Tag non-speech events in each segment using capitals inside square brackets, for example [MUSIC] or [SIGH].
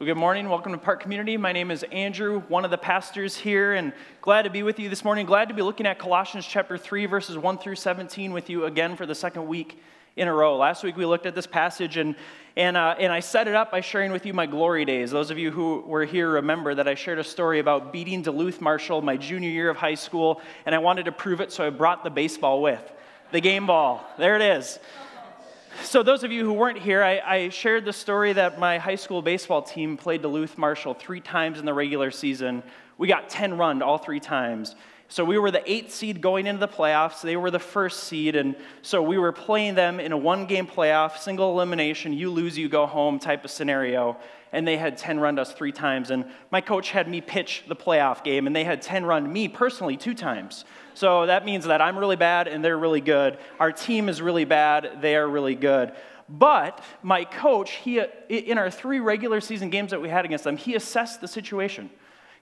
Well, good morning. Welcome to Park Community. My name is Andrew, one of the pastors here, and glad to be with you this morning. Glad to be looking at Colossians chapter 3, verses 1 through 17 with you again for the second week in a row. Last week we looked at this passage, and, and, uh, and I set it up by sharing with you my glory days. Those of you who were here remember that I shared a story about beating Duluth Marshall my junior year of high school, and I wanted to prove it, so I brought the baseball with. The game ball. There it is. So, those of you who weren't here, I, I, shared the story that my high school baseball team played Duluth Marshall three times in the regular season. We got 10 run all three times. So, we were the eighth seed going into the playoffs. They were the first seed. And so, we were playing them in a one game playoff, single elimination, you lose, you go home type of scenario. And they had 10 run us three times. And my coach had me pitch the playoff game, and they had 10 run me personally two times. So that means that I'm really bad and they're really good. Our team is really bad, they are really good. But my coach, he, in our three regular season games that we had against them, he assessed the situation.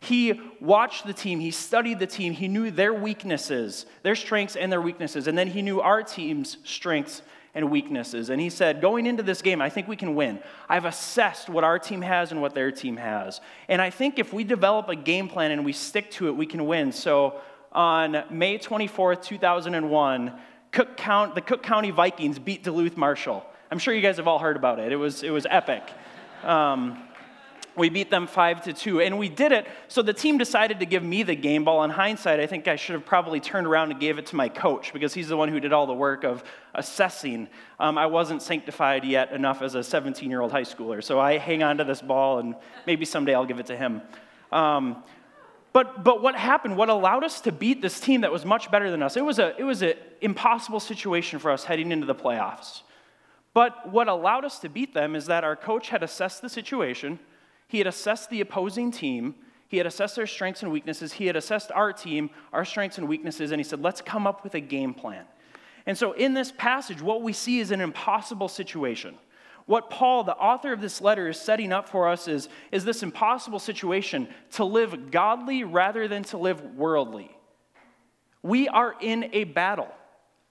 He watched the team, he studied the team, he knew their weaknesses, their strengths and their weaknesses, and then he knew our team's strengths and weaknesses. And he said, Going into this game, I think we can win. I've assessed what our team has and what their team has. And I think if we develop a game plan and we stick to it, we can win. So on May 24th, 2001, Cook Count, the Cook County Vikings beat Duluth Marshall. I'm sure you guys have all heard about it. It was, it was epic. Um, we beat them five to two, and we did it. So the team decided to give me the game ball. In hindsight, I think I should have probably turned around and gave it to my coach because he's the one who did all the work of assessing. Um, I wasn't sanctified yet enough as a 17 year old high schooler, so I hang on to this ball, and maybe someday I'll give it to him. Um, but, but what happened, what allowed us to beat this team that was much better than us, it was, a, it was an impossible situation for us heading into the playoffs. But what allowed us to beat them is that our coach had assessed the situation, he had assessed the opposing team, he had assessed their strengths and weaknesses, he had assessed our team, our strengths and weaknesses, and he said, let's come up with a game plan. And so in this passage, what we see is an impossible situation. What Paul, the author of this letter, is setting up for us is, is this impossible situation to live godly rather than to live worldly. We are in a battle.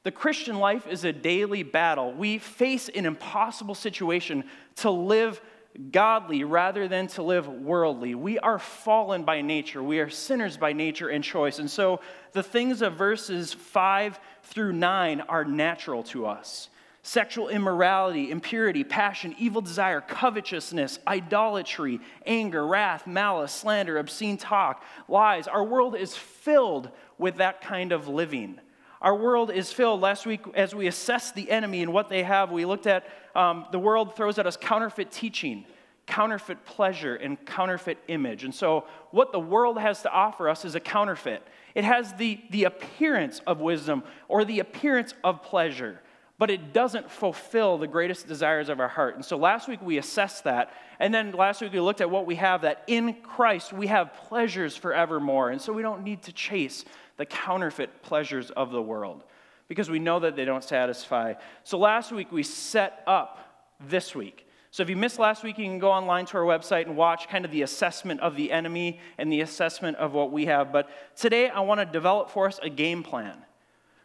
The Christian life is a daily battle. We face an impossible situation to live godly rather than to live worldly. We are fallen by nature. We are sinners by nature and choice. And so the things of verses 5 through 9 are natural to us sexual immorality, impurity, passion, evil desire, covetousness, idolatry, anger, wrath, malice, slander, obscene talk, lies. Our world is filled with that kind of living. Our world is filled. Last week, as we assessed the enemy and what they have, we looked at um, the world throws at us counterfeit teaching, counterfeit pleasure, and counterfeit image. And so, what the world has to offer us is a counterfeit. It has the, the appearance of wisdom or the appearance of pleasure but it doesn't fulfill the greatest desires of our heart. And so last week we assessed that. And then last week we looked at what we have that in Christ we have pleasures forevermore. And so we don't need to chase the counterfeit pleasures of the world because we know that they don't satisfy. So last week we set up this week. So if you missed last week, you can go online to our website and watch kind of the assessment of the enemy and the assessment of what we have. But today I want to develop for us a game plan.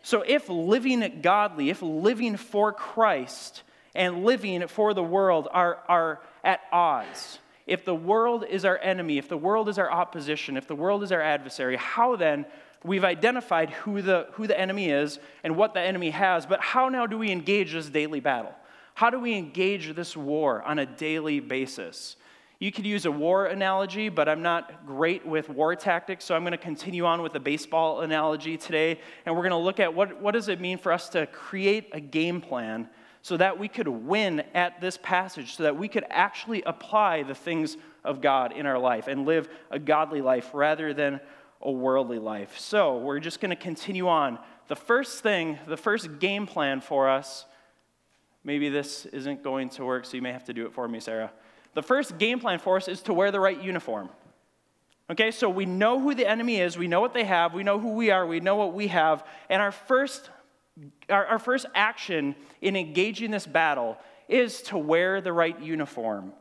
So, if living godly, if living for Christ and living for the world are, are at odds, if the world is our enemy, if the world is our opposition, if the world is our adversary, how then we've identified who the, who the enemy is and what the enemy has, but how now do we engage this daily battle? How do we engage this war on a daily basis? You could use a war analogy, but I'm not great with war tactics, so I'm going to continue on with a baseball analogy today. And we're going to look at what, what does it mean for us to create a game plan so that we could win at this passage, so that we could actually apply the things of God in our life and live a godly life rather than a worldly life. So we're just going to continue on. The first thing, the first game plan for us, maybe this isn't going to work, so you may have to do it for me, Sarah the first game plan for us is to wear the right uniform. Okay, so we know who the enemy is, we know what they have, we know who we are, we know what we have, and our first, our, our first action in engaging this battle is to wear the right uniform.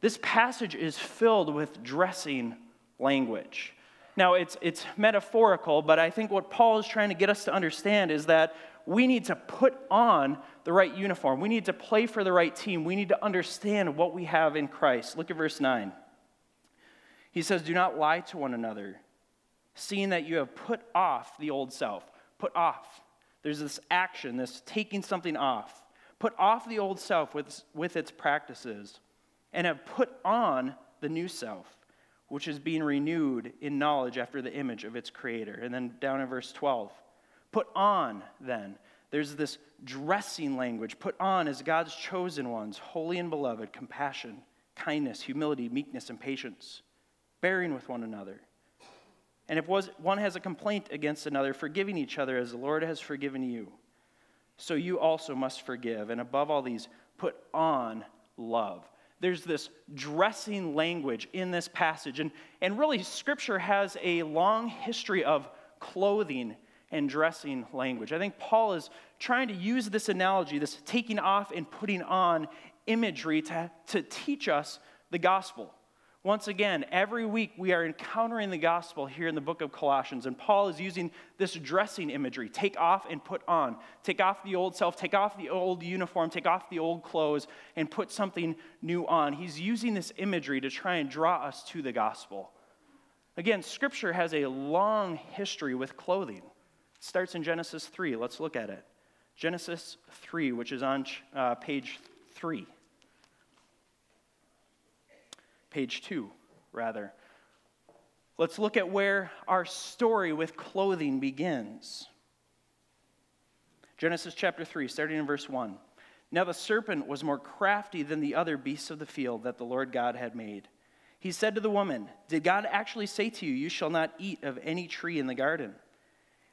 This passage is filled with dressing language. Now, it's, it's metaphorical, but I think what Paul is trying to get us to understand is that we need to put on the right uniform. We need to play for the right team. We need to understand what we have in Christ. Look at verse 9. He says, Do not lie to one another, seeing that you have put off the old self. Put off. There's this action, this taking something off. Put off the old self with, with its practices, and have put on the new self, which is being renewed in knowledge after the image of its creator. And then down in verse 12, put on then. There's this dressing language. Put on as God's chosen ones, holy and beloved, compassion, kindness, humility, meekness, and patience, bearing with one another. And if one has a complaint against another, forgiving each other as the Lord has forgiven you, so you also must forgive. And above all these, put on love. There's this dressing language in this passage. And, and really, Scripture has a long history of clothing and dressing language. I think Paul is trying to use this analogy, this taking off and putting on imagery, to, to teach us the gospel. Once again, every week we are encountering the gospel here in the book of Colossians, and Paul is using this dressing imagery take off and put on. Take off the old self, take off the old uniform, take off the old clothes, and put something new on. He's using this imagery to try and draw us to the gospel. Again, Scripture has a long history with clothing. It starts in Genesis 3. Let's look at it. Genesis 3, which is on uh, page 3 page two, rather. Let's look at where our story with clothing begins. Genesis chapter 3, starting in verse 1. Now the serpent was more crafty than the other beasts of the field that the Lord God had made. He said to the woman, Did God actually say to you, You shall not eat of any tree in the garden?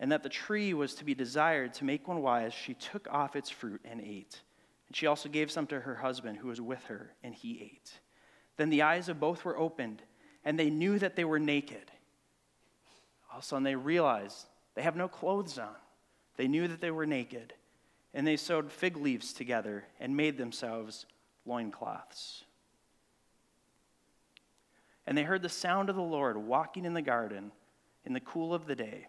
and that the tree was to be desired to make one wise, she took off its fruit and ate. And she also gave some to her husband who was with her, and he ate. Then the eyes of both were opened, and they knew that they were naked. All of a sudden, they realized they have no clothes on. They knew that they were naked, and they sewed fig leaves together and made themselves loincloths. And they heard the sound of the Lord walking in the garden in the cool of the day.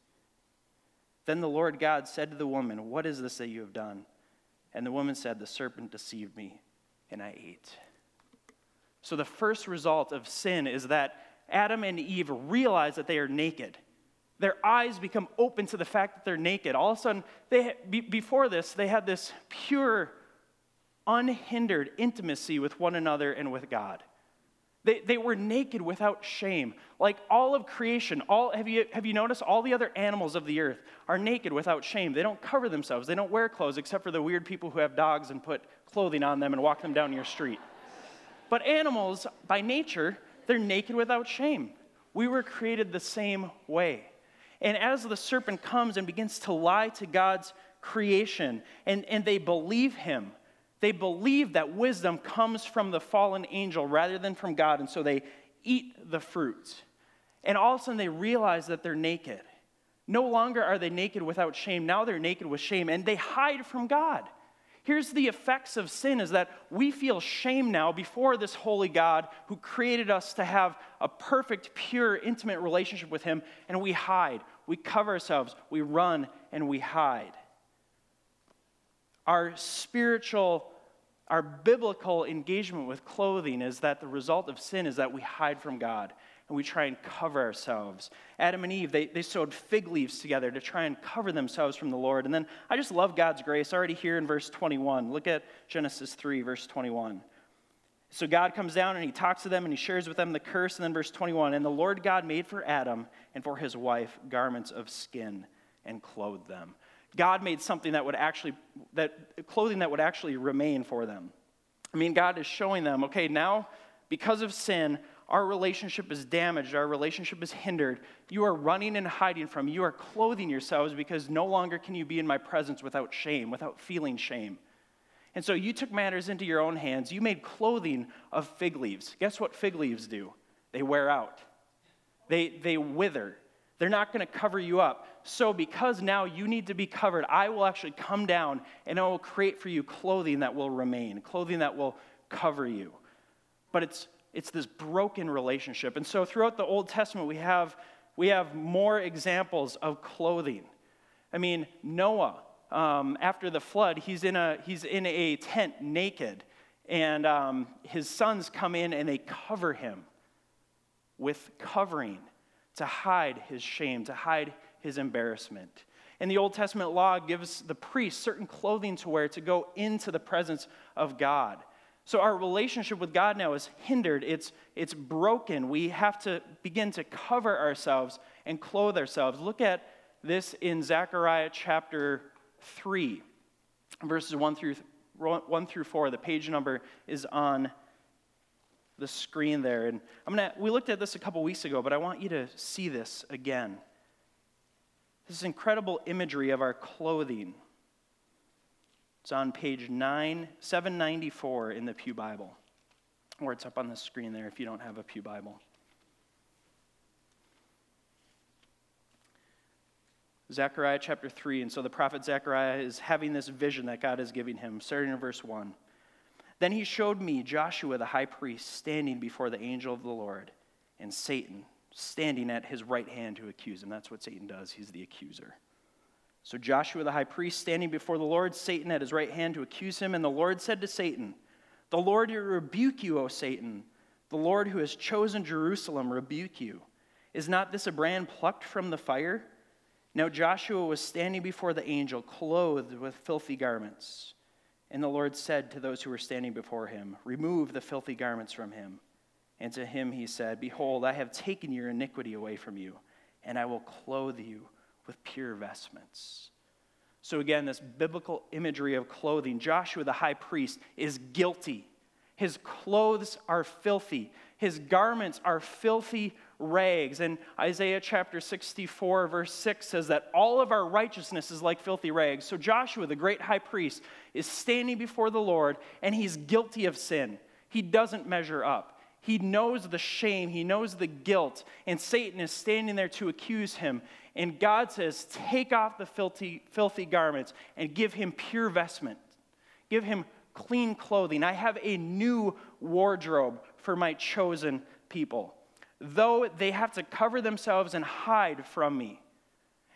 Then the Lord God said to the woman, What is this that you have done? And the woman said, The serpent deceived me, and I ate. So the first result of sin is that Adam and Eve realize that they are naked. Their eyes become open to the fact that they're naked. All of a sudden, they, before this, they had this pure, unhindered intimacy with one another and with God. They, they were naked without shame. Like all of creation, all, have, you, have you noticed all the other animals of the earth are naked without shame? They don't cover themselves, they don't wear clothes except for the weird people who have dogs and put clothing on them and walk them down your street. But animals, by nature, they're naked without shame. We were created the same way. And as the serpent comes and begins to lie to God's creation, and, and they believe him, they believe that wisdom comes from the fallen angel rather than from God, and so they eat the fruit. And all of a sudden they realize that they're naked. No longer are they naked without shame, now they're naked with shame, and they hide from God. Here's the effects of sin is that we feel shame now before this holy God who created us to have a perfect, pure, intimate relationship with Him, and we hide. We cover ourselves, we run, and we hide. Our spiritual our biblical engagement with clothing is that the result of sin is that we hide from God. and we try and cover ourselves. Adam and Eve, they, they sewed fig leaves together to try and cover themselves from the Lord. And then I just love God's grace already here in verse 21. Look at Genesis 3, verse 21. So God comes down and he talks to them and he shares with them the curse. And then verse 21 And the Lord God made for Adam and for his wife garments of skin and clothed them. God made something that would actually, that clothing that would actually remain for them. I mean, God is showing them, okay, now because of sin, our relationship is damaged, our relationship is hindered. You are running and hiding from, you are clothing yourselves because no longer can you be in my presence without shame, without feeling shame. And so you took matters into your own hands. You made clothing of fig leaves. Guess what fig leaves do? They wear out, they, they wither. They're not going to cover you up. So, because now you need to be covered, I will actually come down and I will create for you clothing that will remain, clothing that will cover you. But it's, it's this broken relationship. And so, throughout the Old Testament, we have, we have more examples of clothing. I mean, Noah, um, after the flood, he's in, a, he's in a tent naked, and um, his sons come in and they cover him with covering to hide his shame, to hide his embarrassment. And the Old Testament law gives the priest certain clothing to wear to go into the presence of God. So our relationship with God now is hindered, it's, it's broken. We have to begin to cover ourselves and clothe ourselves. Look at this in Zechariah chapter 3, verses 1 through, 1 through 4. The page number is on the screen there. And I'm gonna, we looked at this a couple weeks ago, but I want you to see this again. This incredible imagery of our clothing. It's on page 9, 794 in the Pew Bible, or it's up on the screen there if you don't have a Pew Bible. Zechariah chapter 3. And so the prophet Zechariah is having this vision that God is giving him, starting in verse 1. Then he showed me Joshua the high priest standing before the angel of the Lord, and Satan standing at his right hand to accuse him. That's what Satan does, he's the accuser. So Joshua the high priest standing before the Lord, Satan at his right hand to accuse him, and the Lord said to Satan, The Lord rebuke you, O Satan. The Lord who has chosen Jerusalem rebuke you. Is not this a brand plucked from the fire? Now Joshua was standing before the angel, clothed with filthy garments. And the Lord said to those who were standing before him, Remove the filthy garments from him. And to him he said, Behold, I have taken your iniquity away from you, and I will clothe you with pure vestments. So, again, this biblical imagery of clothing Joshua the high priest is guilty. His clothes are filthy, his garments are filthy rags. And Isaiah chapter 64, verse 6 says that all of our righteousness is like filthy rags. So Joshua, the great high priest, is standing before the Lord and he's guilty of sin. He doesn't measure up. He knows the shame, he knows the guilt, and Satan is standing there to accuse him. And God says, Take off the filthy, filthy garments and give him pure vestment. Give him clean clothing. I have a new wardrobe for my chosen people though they have to cover themselves and hide from me.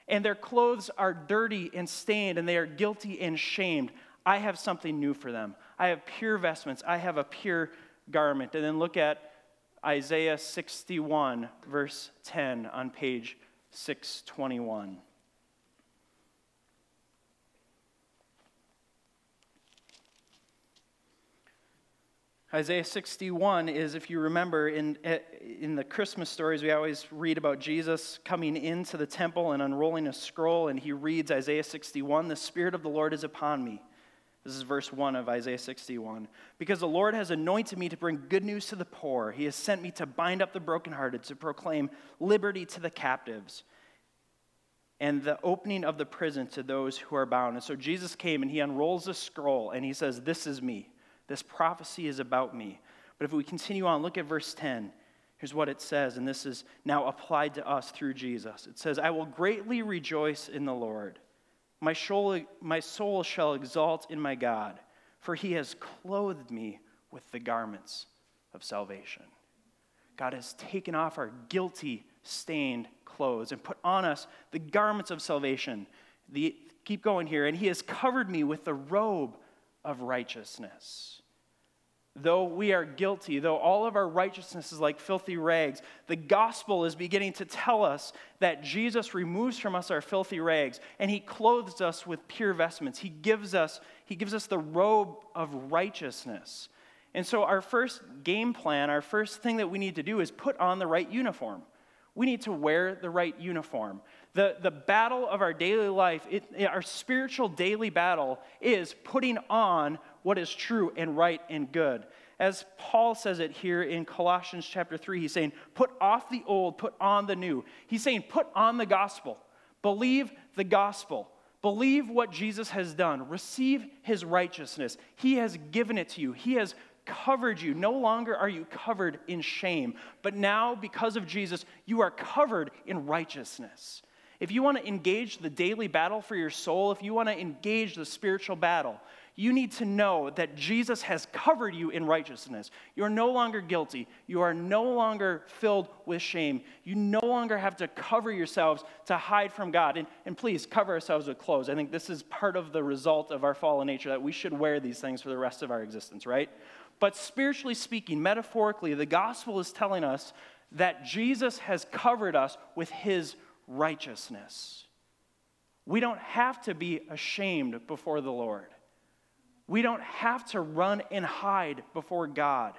And their clothes are dirty and stained, and they are guilty and shamed. I have something new for them. I have pure vestments. I have a pure garment. And then look at Isaiah 61, verse 10 on page 621. Isaiah 61 is, if you remember, in, in the Christmas stories, we always read about Jesus coming into the temple and unrolling a scroll, and he reads Isaiah 61 The Spirit of the Lord is upon me. This is verse 1 of Isaiah 61. Because the Lord has anointed me to bring good news to the poor, he has sent me to bind up the brokenhearted, to proclaim liberty to the captives, and the opening of the prison to those who are bound. And so Jesus came and he unrolls the scroll and he says, This is me. This prophecy is about me. But if we continue on, look at verse 10. Here's what it says, and this is now applied to us through Jesus. It says, I will greatly rejoice in the Lord. My soul, my soul shall exalt in my God, for he has clothed me with the garments of salvation. God has taken off our guilty, stained clothes and put on us the garments of salvation. The, keep going here. And he has covered me with the robe of righteousness. Though we are guilty, though all of our righteousness is like filthy rags, the gospel is beginning to tell us that Jesus removes from us our filthy rags and he clothes us with pure vestments. He gives us, he gives us the robe of righteousness. And so, our first game plan, our first thing that we need to do is put on the right uniform. We need to wear the right uniform. The, the battle of our daily life, it, our spiritual daily battle, is putting on what is true and right and good. As Paul says it here in Colossians chapter 3, he's saying, Put off the old, put on the new. He's saying, Put on the gospel. Believe the gospel. Believe what Jesus has done. Receive his righteousness. He has given it to you. He has covered you. No longer are you covered in shame, but now, because of Jesus, you are covered in righteousness. If you want to engage the daily battle for your soul, if you want to engage the spiritual battle, you need to know that Jesus has covered you in righteousness. You're no longer guilty. You are no longer filled with shame. You no longer have to cover yourselves to hide from God. And, and please cover ourselves with clothes. I think this is part of the result of our fallen nature that we should wear these things for the rest of our existence, right? But spiritually speaking, metaphorically, the gospel is telling us that Jesus has covered us with his righteousness. We don't have to be ashamed before the Lord. We don't have to run and hide before God.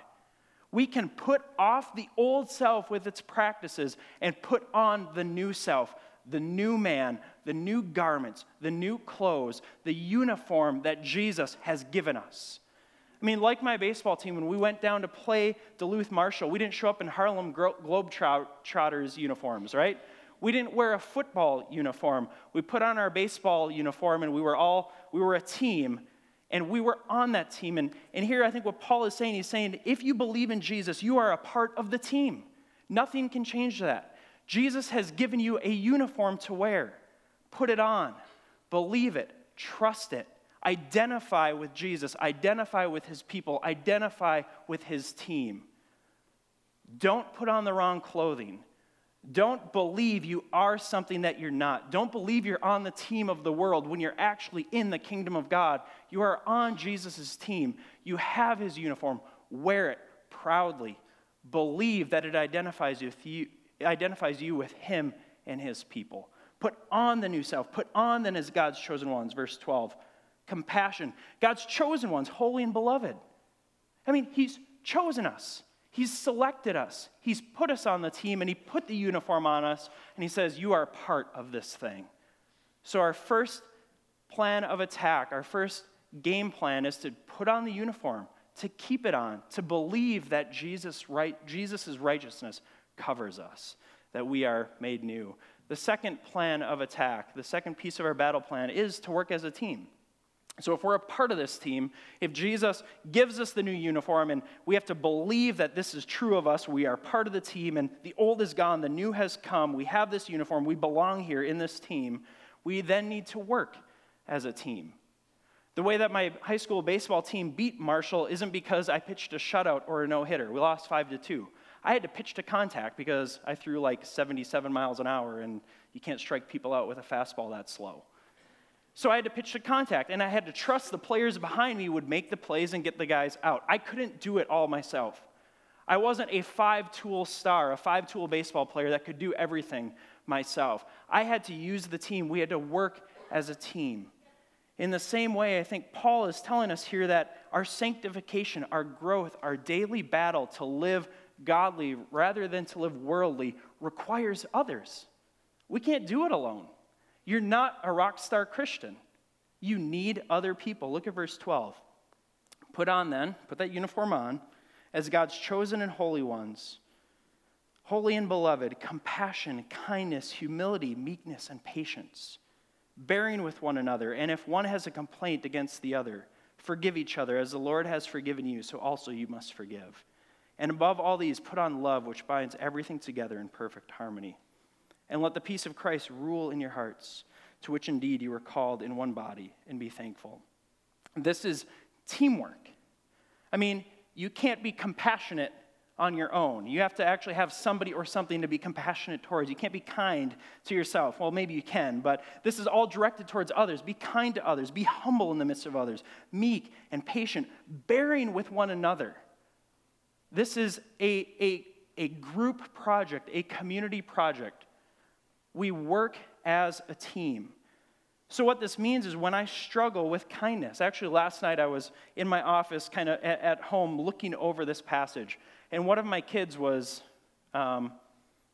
We can put off the old self with its practices and put on the new self, the new man, the new garments, the new clothes, the uniform that Jesus has given us. I mean, like my baseball team, when we went down to play Duluth Marshall, we didn't show up in Harlem Globetrotters uniforms, right? We didn't wear a football uniform. We put on our baseball uniform and we were all, we were a team and we were on that team. And, and here I think what Paul is saying, he's saying, if you believe in Jesus, you are a part of the team. Nothing can change that. Jesus has given you a uniform to wear. Put it on, believe it, trust it, identify with Jesus, identify with his people, identify with his team. Don't put on the wrong clothing. Don't believe you are something that you're not. Don't believe you're on the team of the world when you're actually in the kingdom of God. You are on Jesus' team. You have his uniform. Wear it proudly. Believe that it identifies you, identifies you with him and his people. Put on the new self. Put on then as God's chosen ones. Verse 12. Compassion. God's chosen ones, holy and beloved. I mean, he's chosen us. He's selected us. He's put us on the team and he put the uniform on us and he says, You are part of this thing. So, our first plan of attack, our first game plan is to put on the uniform, to keep it on, to believe that Jesus' right, Jesus' righteousness covers us, that we are made new. The second plan of attack, the second piece of our battle plan, is to work as a team. So, if we're a part of this team, if Jesus gives us the new uniform and we have to believe that this is true of us, we are part of the team and the old is gone, the new has come, we have this uniform, we belong here in this team, we then need to work as a team. The way that my high school baseball team beat Marshall isn't because I pitched a shutout or a no hitter. We lost 5 to 2. I had to pitch to contact because I threw like 77 miles an hour and you can't strike people out with a fastball that slow. So I had to pitch to contact, and I had to trust the players behind me would make the plays and get the guys out. I couldn't do it all myself. I wasn't a five tool star, a five tool baseball player that could do everything myself. I had to use the team. We had to work as a team. In the same way, I think Paul is telling us here that our sanctification, our growth, our daily battle to live godly rather than to live worldly requires others. We can't do it alone. You're not a rock star Christian. You need other people. Look at verse 12. Put on then, put that uniform on, as God's chosen and holy ones, holy and beloved, compassion, kindness, humility, meekness, and patience, bearing with one another. And if one has a complaint against the other, forgive each other, as the Lord has forgiven you, so also you must forgive. And above all these, put on love, which binds everything together in perfect harmony. And let the peace of Christ rule in your hearts, to which indeed you were called in one body, and be thankful. This is teamwork. I mean, you can't be compassionate on your own. You have to actually have somebody or something to be compassionate towards. You can't be kind to yourself. Well, maybe you can, but this is all directed towards others. Be kind to others. Be humble in the midst of others. Meek and patient, bearing with one another. This is a, a, a group project, a community project. We work as a team. So, what this means is when I struggle with kindness, actually, last night I was in my office, kind of at, home, looking over this passage, and one of my kids was, um,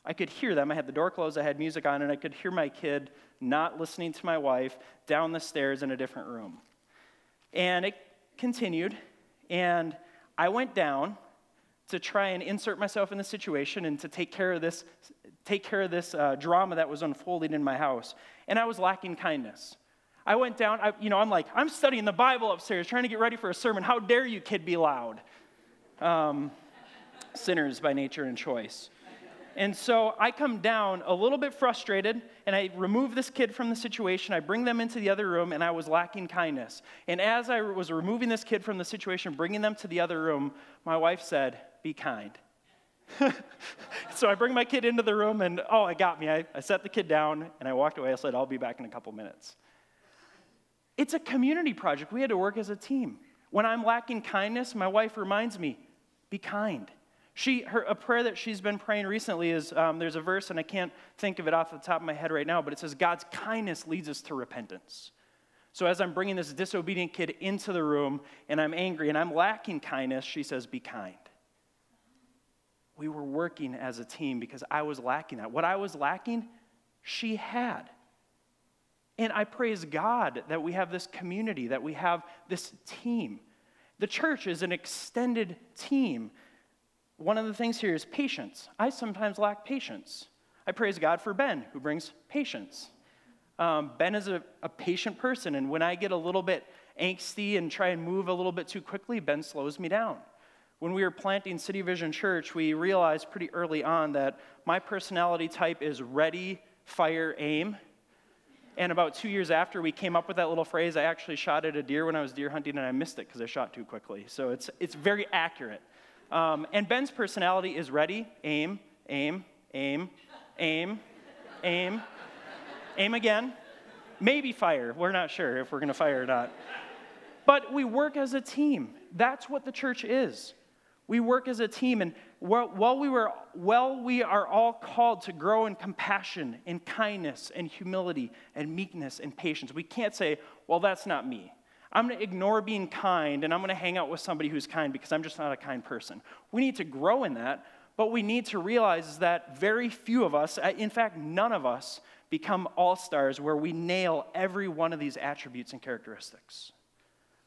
I could hear them. I had the door closed, I had music on, and I could hear my kid not listening to my wife down the stairs in a different room. And it continued, and I went down to try and insert myself in the situation and to take care of this take care of this uh, drama that was unfolding in my house. And I was lacking kindness. I went down, I, you know, I'm like, I'm studying the Bible upstairs, trying to get ready for a sermon. How dare you, kid, be loud? Um, sinners by nature and choice. And so I come down a little bit frustrated, and I remove this kid from the situation. I bring them into the other room, and I was lacking kindness. And as I was removing this kid from the situation, bringing them to the other room, my wife said, Be kind. [LAUGHS] so I bring my kid into the room, and oh, it got me. I, I set the kid down, and I walked away. I said, I'll be back in a couple minutes. It's a community project. We had to work as a team. When I'm lacking kindness, my wife reminds me, be kind. She, her, a prayer that she's been praying recently is um, there's a verse, and I can't think of it off the top of my head right now, but it says, God's kindness leads us to repentance. So as I'm bringing this disobedient kid into the room and I'm angry and I'm lacking kindness, she says, Be kind we were working as a team because I was lacking that. What I was lacking, she had. And I praise God that we have this community, that we have this team. The church is an extended team. One of the things here is patience. I sometimes lack patience. I praise God for Ben, who brings patience. Um, ben is a, a patient person, and when I get a little bit angsty and try and move a little bit too quickly, Ben slows me down when we were planting City Vision Church, we realized pretty early on that my personality type is ready, fire, aim. And about two years after we came up with that little phrase, I actually shot at a deer when I was deer hunting and I missed it because I shot too quickly. So it's, it's very accurate. Um, and Ben's personality is ready, aim, aim, aim, aim, aim, aim again, maybe fire. We're not sure if we're going to fire or not. But we work as a team. That's what the church is. We work as a team, and while we, were, we are all called to grow in compassion, in kindness, and humility, and meekness, and patience, we can't say, well, that's not me. I'm going to ignore being kind, and I'm going to hang out with somebody who's kind because I'm just not a kind person. We need to grow in that, but we need to realize that very few of us, uh, in fact, none of us, become all stars where we nail every one of these attributes and characteristics.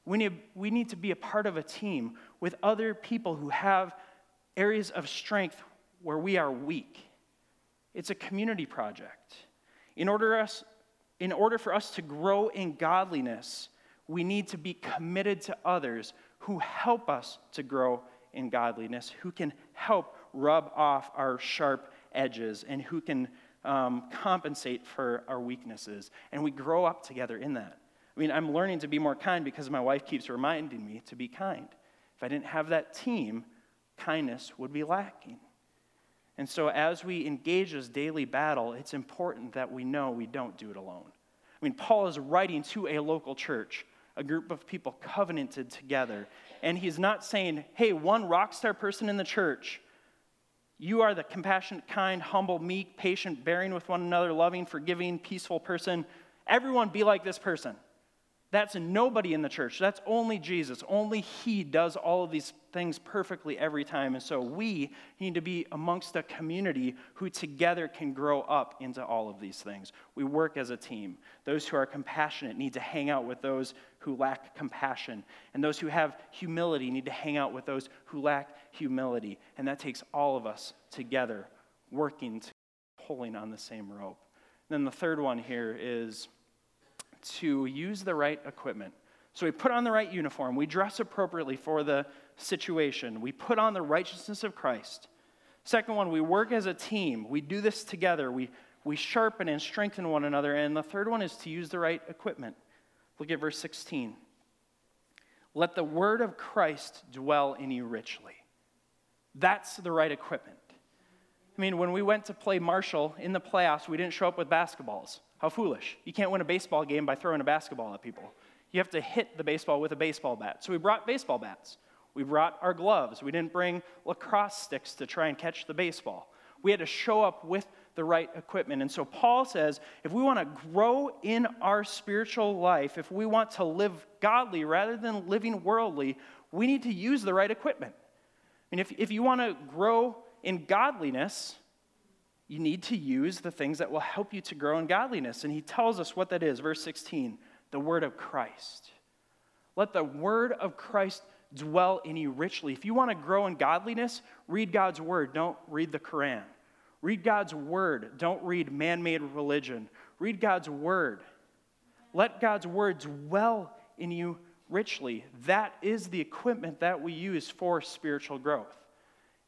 We need, we need to be a part of a team with other people who have areas of strength where we are weak. It's a community project. In order, us, in order for us to grow in godliness, we need to be committed to others who help us to grow in godliness, who can help rub off our sharp edges, and who can um, compensate for our weaknesses. And we grow up together in that. I mean, I'm learning to be more kind because my wife keeps reminding me to be kind. If I didn't have that team, kindness would be lacking. And so, as we engage this daily battle, it's important that we know we don't do it alone. I mean, Paul is writing to a local church, a group of people covenanted together. And he's not saying, hey, one rock star person in the church, you are the compassionate, kind, humble, meek, patient, bearing with one another, loving, forgiving, peaceful person. Everyone be like this person. That's nobody in the church. That's only Jesus. Only He does all of these things perfectly every time. And so we need to be amongst a community who together can grow up into all of these things. We work as a team. Those who are compassionate need to hang out with those who lack compassion. And those who have humility need to hang out with those who lack humility. And that takes all of us together working, to, pulling on the same rope. And then the third one here is to use the right equipment. So we put on the right uniform, we dress appropriately for the situation, we put on the righteousness of Christ. Second one, we work as a team. We do this together. We, we sharpen and strengthen one another. And the third one is to use the right equipment. Look at verse 16. Let the word of Christ dwell in you richly. That's the right equipment. I mean, when we went to play Marshall in the playoffs, we didn't show up with basketballs. How foolish. You can't win a baseball game by throwing a basketball at people. You have to hit the baseball with a baseball bat. So we brought baseball bats. We brought our gloves. We didn't bring lacrosse sticks to try and catch the baseball. We had to show up with the right equipment. And so Paul says if we want to grow in our spiritual life, if we want to live godly rather than living worldly, we need to use the right equipment. I mean, if, if you want to grow in godliness, you need to use the things that will help you to grow in godliness. And he tells us what that is. Verse 16 the word of Christ. Let the word of Christ dwell in you richly. If you want to grow in godliness, read God's word. Don't read the Quran. Read God's word. Don't read man made religion. Read God's word. Let God's word dwell in you richly. That is the equipment that we use for spiritual growth.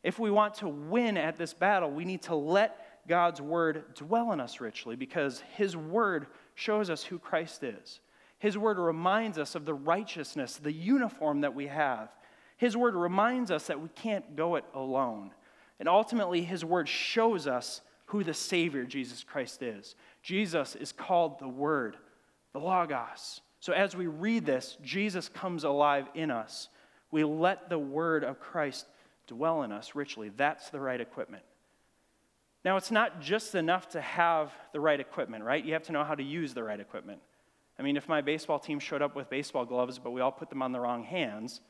If we want to win at this battle, we need to let God's word dwell in us richly because his word shows us who Christ is. His word reminds us of the righteousness, the uniform that we have. His word reminds us that we can't go it alone. And ultimately, his word shows us who the Savior, Jesus Christ, is. Jesus is called the Word, the Logos. So as we read this, Jesus comes alive in us. We let the Word of Christ dwell in us richly. That's the right equipment. Now, it's not just enough to have the right equipment, right? You have to know how to use the right equipment. I mean, if my baseball team showed up with baseball gloves, but we all put them on the wrong hands,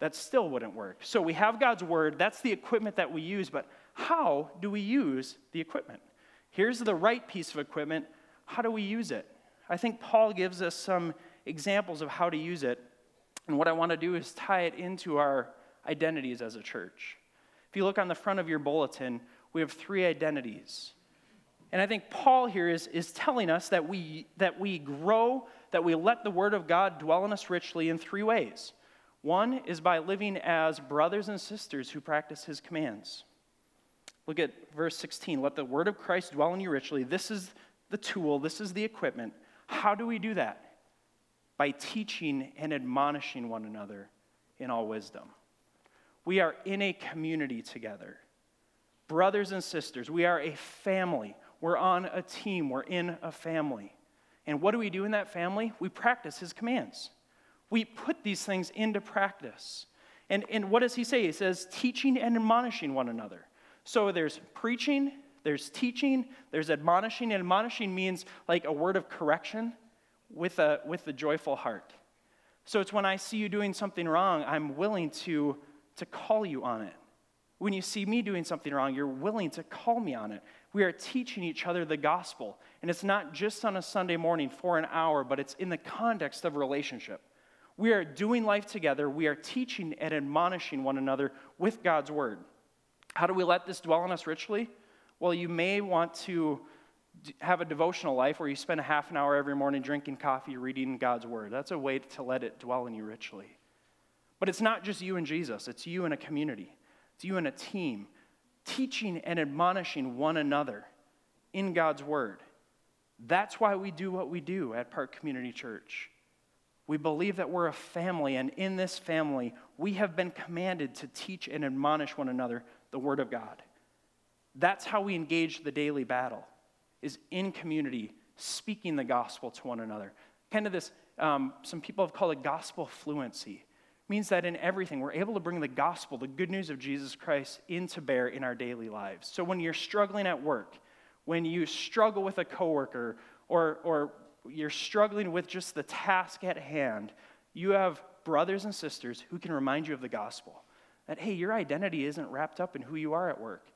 that still wouldn't work. So we have God's word, that's the equipment that we use, but how do we use the equipment? Here's the right piece of equipment. How do we use it? I think Paul gives us some examples of how to use it. And what I want to do is tie it into our identities as a church. If you look on the front of your bulletin, we have three identities. And I think Paul here is, is telling us that we, that we grow, that we let the Word of God dwell in us richly in three ways. One is by living as brothers and sisters who practice his commands. Look at verse 16. Let the word of Christ dwell in you richly. This is the tool, this is the equipment. How do we do that? By teaching and admonishing one another in all wisdom. We are in a community together. Brothers and sisters, we are a family. We're on a team. We're in a family. And what do we do in that family? We practice his commands. We put these things into practice. And, and what does he say? He says, teaching and admonishing one another. So there's preaching, there's teaching, there's admonishing. And admonishing means like a word of correction with a, with a joyful heart. So it's when I see you doing something wrong, I'm willing to, to call you on it. When you see me doing something wrong, you're willing to call me on it. We are teaching each other the gospel. And it's not just on a Sunday morning for an hour, but it's in the context of relationship. We are doing life together. We are teaching and admonishing one another with God's word. How do we let this dwell on us richly? Well, you may want to have a devotional life where you spend a half an hour every morning drinking coffee, reading God's word. That's a way to let it dwell in you richly. But it's not just you and Jesus, it's you and a community, you and a team, teaching and admonishing one another in God's word. That's why we do what we do at Park Community Church. We believe that we're a family, and in this family, we have been commanded to teach and admonish one another the Word of God. That's how we engage the daily battle, is in community, speaking the gospel to one another. Kind of this, um, some people have called it gospel fluency. Means that in everything, we're able to bring the gospel, the good news of Jesus Christ, into bear in our daily lives. So when you're struggling at work, when you struggle with a coworker, or, or you're struggling with just the task at hand, you have brothers and sisters who can remind you of the gospel. That, hey, your identity isn't wrapped up in who you are at work.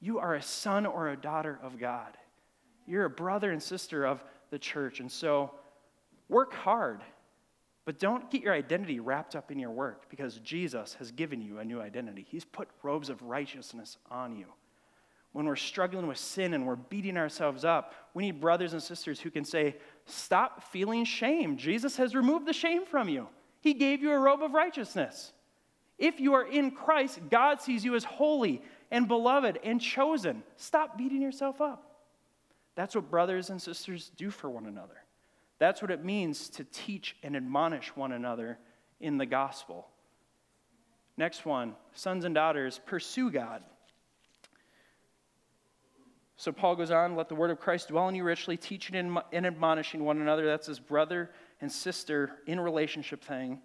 You are a son or a daughter of God. You're a brother and sister of the church. And so work hard, but don't get your identity wrapped up in your work because Jesus has given you a new identity. He's put robes of righteousness on you when we're struggling with sin and we're beating ourselves up, we need brothers and sisters who can say, Stop feeling shame. Jesus has removed the shame from you, He gave you a robe of righteousness. If you are in Christ, God sees you as holy and beloved and chosen. Stop beating yourself up. That's what brothers and sisters do for one another. That's what it means to teach and admonish one another in the gospel. Next one sons and daughters, pursue God. So Paul goes on, let the word of Christ dwell in you richly, teaching and admonishing one another. That's his brother and sister in relationship thing.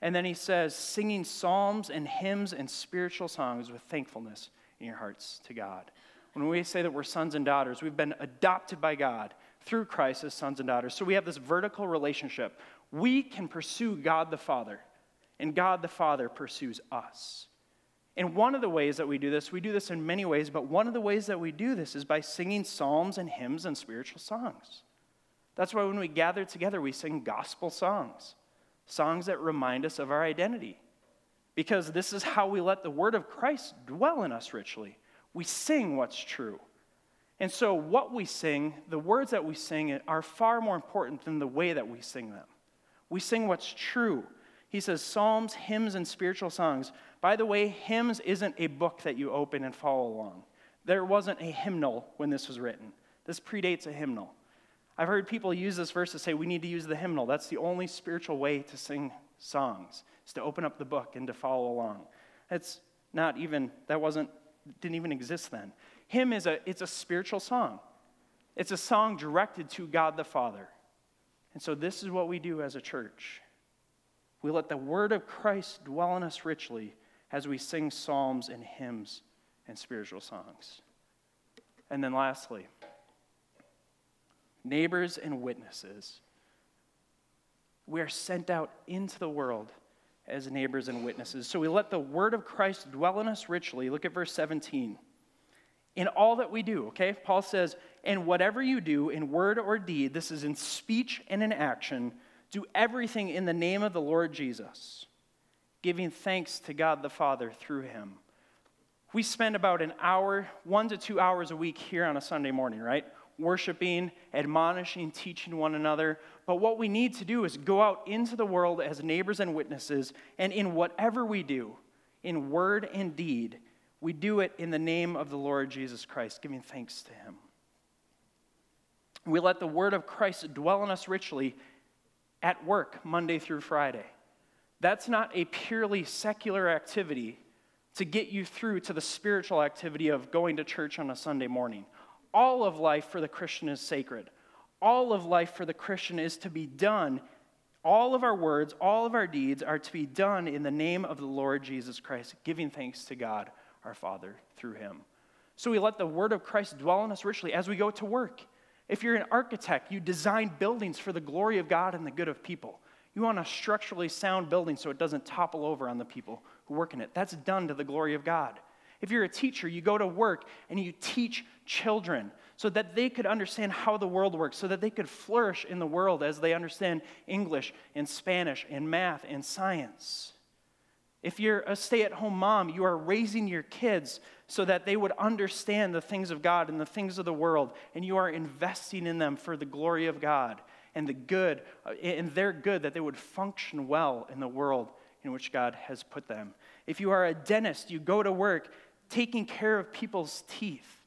And then he says, singing psalms and hymns and spiritual songs with thankfulness in your hearts to God. When we say that we're sons and daughters, we've been adopted by God through Christ as sons and daughters. So we have this vertical relationship. We can pursue God the Father, and God the Father pursues us. And one of the ways that we do this, we do this in many ways, but one of the ways that we do this is by singing psalms and hymns and spiritual songs. That's why when we gather together, we sing gospel songs, songs that remind us of our identity. Because this is how we let the word of Christ dwell in us richly. We sing what's true. And so, what we sing, the words that we sing, are far more important than the way that we sing them. We sing what's true. He says psalms, hymns, and spiritual songs. By the way, hymns isn't a book that you open and follow along. There wasn't a hymnal when this was written. This predates a hymnal. I've heard people use this verse to say we need to use the hymnal. That's the only spiritual way to sing songs, is to open up the book and to follow along. It's not even, that wasn't, didn't even exist then. Hymn is a, it's a spiritual song. It's a song directed to God the Father. And so this is what we do as a church. We let the word of Christ dwell in us richly as we sing psalms and hymns and spiritual songs. And then lastly, neighbors and witnesses. We are sent out into the world as neighbors and witnesses. So we let the word of Christ dwell in us richly. Look at verse 17. In all that we do, okay? Paul says, and whatever you do in word or deed, this is in speech and in action, do everything in the name of the Lord Jesus, giving thanks to God the Father through him. We spend about an hour, one to two hours a week here on a Sunday morning, right? worshiping, admonishing, teaching one another. But what we need to do is go out into the world as neighbors and witnesses, and in whatever we do, in word and deed, we do it in the name of the Lord Jesus Christ, giving thanks to Him. We let the word of Christ dwell in us richly at work, Monday through Friday. That's not a purely secular activity to get you through to the spiritual activity of going to church on a Sunday morning all of life for the Christian is sacred. All of life for the Christian is to be done. All of our words, all of our deeds are to be done in the name of the Lord Jesus Christ, giving thanks to God our Father through him. So we let the word of Christ dwell in us richly as we go to work. If you're an architect, you design buildings for the glory of God and the good of people. You want a structurally sound building so it doesn't topple over on the people who work in it. That's done to the glory of God. If you're a teacher, you go to work and you teach children so that they could understand how the world works, so that they could flourish in the world as they understand English and Spanish and math and science. If you're a stay at home mom, you are raising your kids so that they would understand the things of God and the things of the world, and you are investing in them for the glory of God and the good, uh, and their good, that they would function well in the world in which God has put them. If you are a dentist, you go to work taking care of people's teeth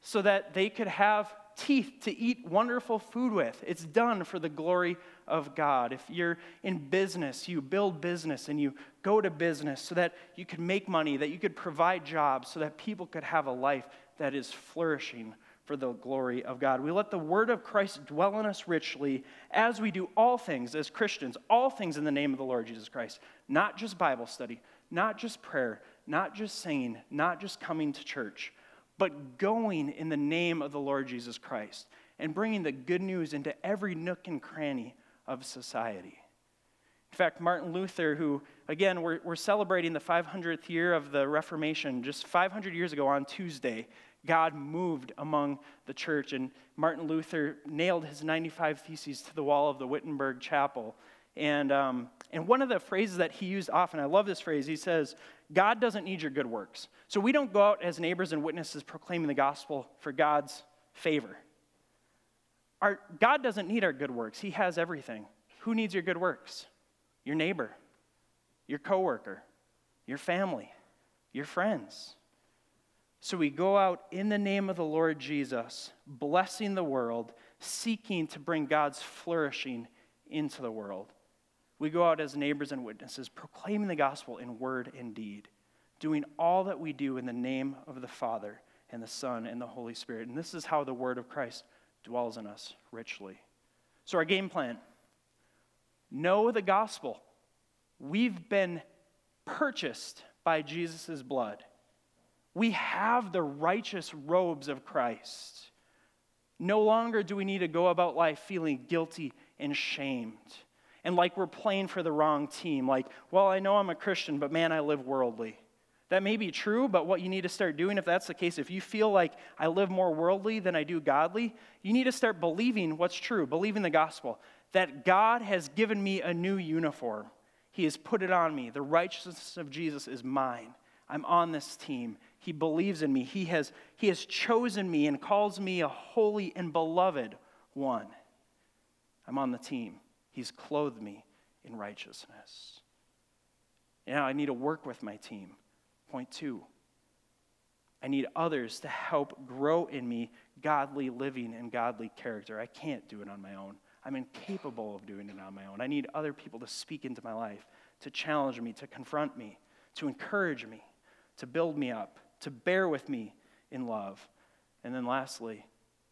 so that they could have teeth to eat wonderful food with. It's done for the glory of God. If you're in business, you build business and you go to business so that you could make money, that you could provide jobs, so that people could have a life that is flourishing for the glory of God. We let the word of Christ dwell in us richly as we do all things as Christians, all things in the name of the Lord Jesus Christ, not just Bible study, not just prayer, not just singing, not just coming to church, but going in the name of the Lord Jesus Christ and bringing the good news into every nook and cranny of society. In fact, Martin Luther, who, again, we're, we're celebrating the 500th year of the Reformation, just 500 years ago on Tuesday, God moved among the church, and Martin Luther nailed his 95 Theses to the wall of the Wittenberg Chapel. And, um, and one of the phrases that he used often, I love this phrase, he says, God doesn't need your good works. So we don't go out as neighbors and witnesses proclaiming the gospel for God's favor. Our, God doesn't need our good works, He has everything. Who needs your good works? Your neighbor, your coworker, your family, your friends. So we go out in the name of the Lord Jesus, blessing the world, seeking to bring God's flourishing into the world. We go out as neighbors and witnesses, proclaiming the gospel in word and deed, doing all that we do in the name of the Father and the Son and the Holy Spirit. And this is how the word of Christ dwells in us richly. So, our game plan know the gospel, we've been purchased by Jesus' blood. We have the righteous robes of Christ. No longer do we need to go about life feeling guilty and shamed and like we're playing for the wrong team. Like, well, I know I'm a Christian, but man, I live worldly. That may be true, but what you need to start doing, if that's the case, if you feel like I live more worldly than I do godly, you need to start believing what's true, believing the gospel, that God has given me a new uniform. He has put it on me. The righteousness of Jesus is mine. I'm on this team. He believes in me. He has, he has chosen me and calls me a holy and beloved one. I'm on the team. He's clothed me in righteousness. Now I need to work with my team. Point two. I need others to help grow in me godly living and godly character. I can't do it on my own. I'm incapable of doing it on my own. I need other people to speak into my life, to challenge me, to confront me, to encourage me, to build me up, to bear with me in love. And then lastly,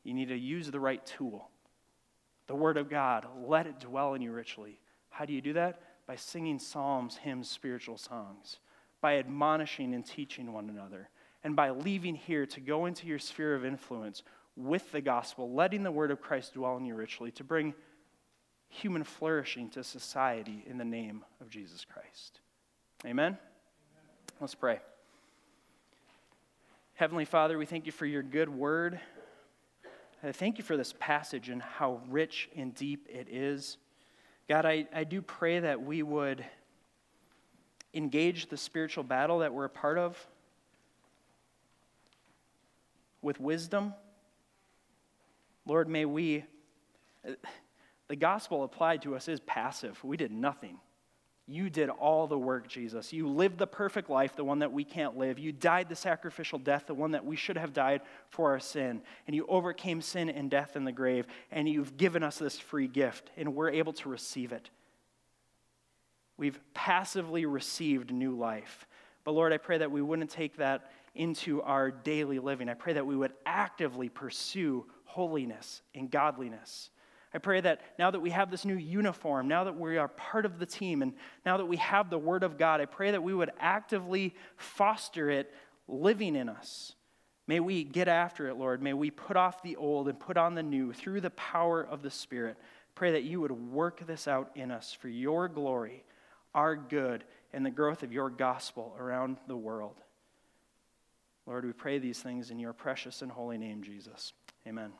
you need to use the right tool the Word of God. Let it dwell in you richly. How do you do that? By singing psalms, hymns, spiritual songs, by admonishing and teaching one another, and by leaving here to go into your sphere of influence with the gospel, letting the Word of Christ dwell in you richly to bring human flourishing to society in the name of Jesus Christ. Amen? Amen. Let's pray. Heavenly Father, we thank you for your good word. I thank you for this passage and how rich and deep it is. God, I, I do pray that we would engage the spiritual battle that we're a part of with wisdom. Lord, may we, uh, the gospel applied to us is passive. We did nothing. You did all the work, Jesus. You lived the perfect life, the one that we can't live. You died the sacrificial death, the one that we should have died for our sin. And you overcame sin and death in the grave. And you've given us this free gift, and we're able to receive it. We've passively received new life. But Lord, I pray that we wouldn't take that into our daily living. I pray that we would actively pursue holiness and godliness. I pray that now that we have this new uniform, now that we are part of the team, and now that we have the Word of God, I pray that we would actively foster it living in us. May we get after it, Lord. May we put off the old and put on the new through the power of the Spirit. Pray that you would work this out in us for your glory, our good, and the growth of your gospel around the world. Lord, we pray these things in your precious and holy name, Jesus. Amen.